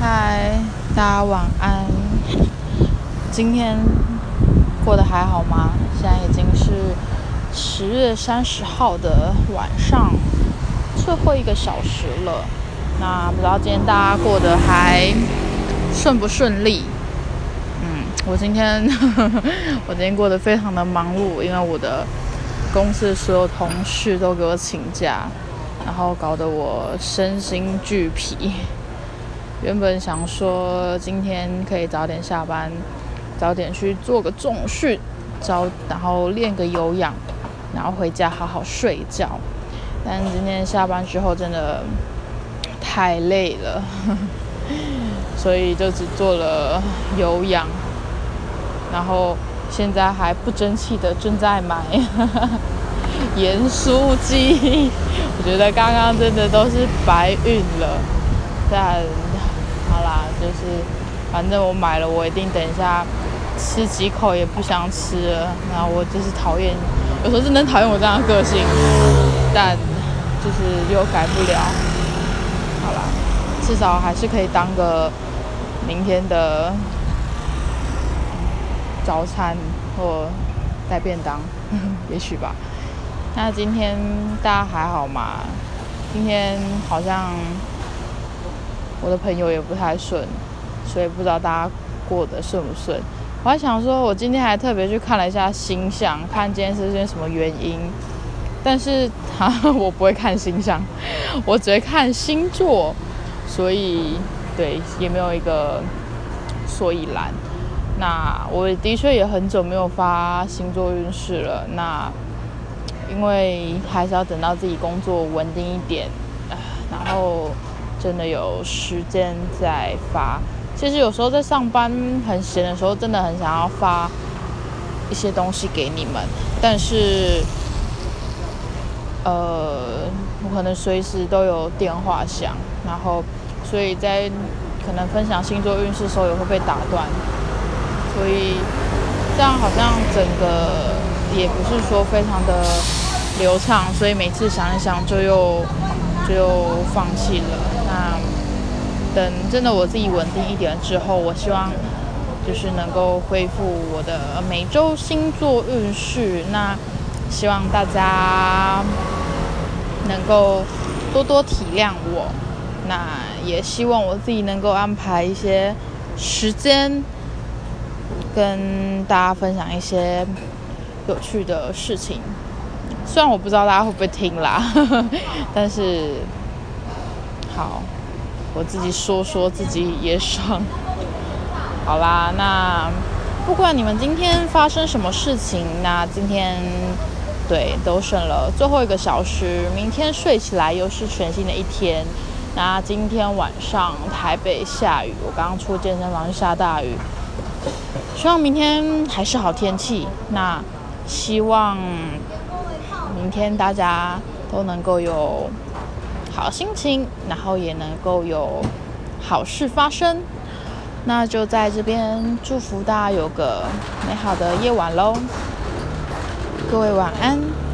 嗨，大家晚安。今天过得还好吗？现在已经是十月三十号的晚上最后一个小时了。那不知道今天大家过得还顺不顺利？嗯，我今天 我今天过得非常的忙碌，因为我的公司所有同事都给我请假，然后搞得我身心俱疲。原本想说今天可以早点下班，早点去做个重训，早然后练个有氧，然后回家好好睡觉。但今天下班之后真的太累了，所以就只做了有氧，然后现在还不争气的正在买 盐酥鸡。我觉得刚刚真的都是白运了，但。是反正我买了，我一定等一下吃几口也不想吃了。然后我就是讨厌，有时候真的讨厌我这样的个性，但就是又改不了。好啦，至少还是可以当个明天的早餐或带便当，也许吧。那今天大家还好吗？今天好像。我的朋友也不太顺，所以不知道大家过得顺不顺。我还想说，我今天还特别去看了一下星象，看今天是因什么原因。但是哈，我不会看星象，我只会看星座，所以对也没有一个所以然。那我的确也很久没有发星座运势了。那因为还是要等到自己工作稳定一点，然后。真的有时间再发。其实有时候在上班很闲的时候，真的很想要发一些东西给你们，但是，呃，我可能随时都有电话响，然后，所以在可能分享星座运势的时候也会被打断，所以这样好像整个也不是说非常的流畅，所以每次想一想就又。就放弃了。那等真的我自己稳定一点之后，我希望就是能够恢复我的每周星座运势。那希望大家能够多多体谅我。那也希望我自己能够安排一些时间，跟大家分享一些有趣的事情。虽然我不知道大家会不会听啦，但是好，我自己说说自己也爽。好啦，那不管你们今天发生什么事情，那今天对都剩了最后一个小时，明天睡起来又是全新的一天。那今天晚上台北下雨，我刚刚出健身房下大雨，希望明天还是好天气。那希望。明天大家都能够有好心情，然后也能够有好事发生。那就在这边祝福大家有个美好的夜晚喽，各位晚安。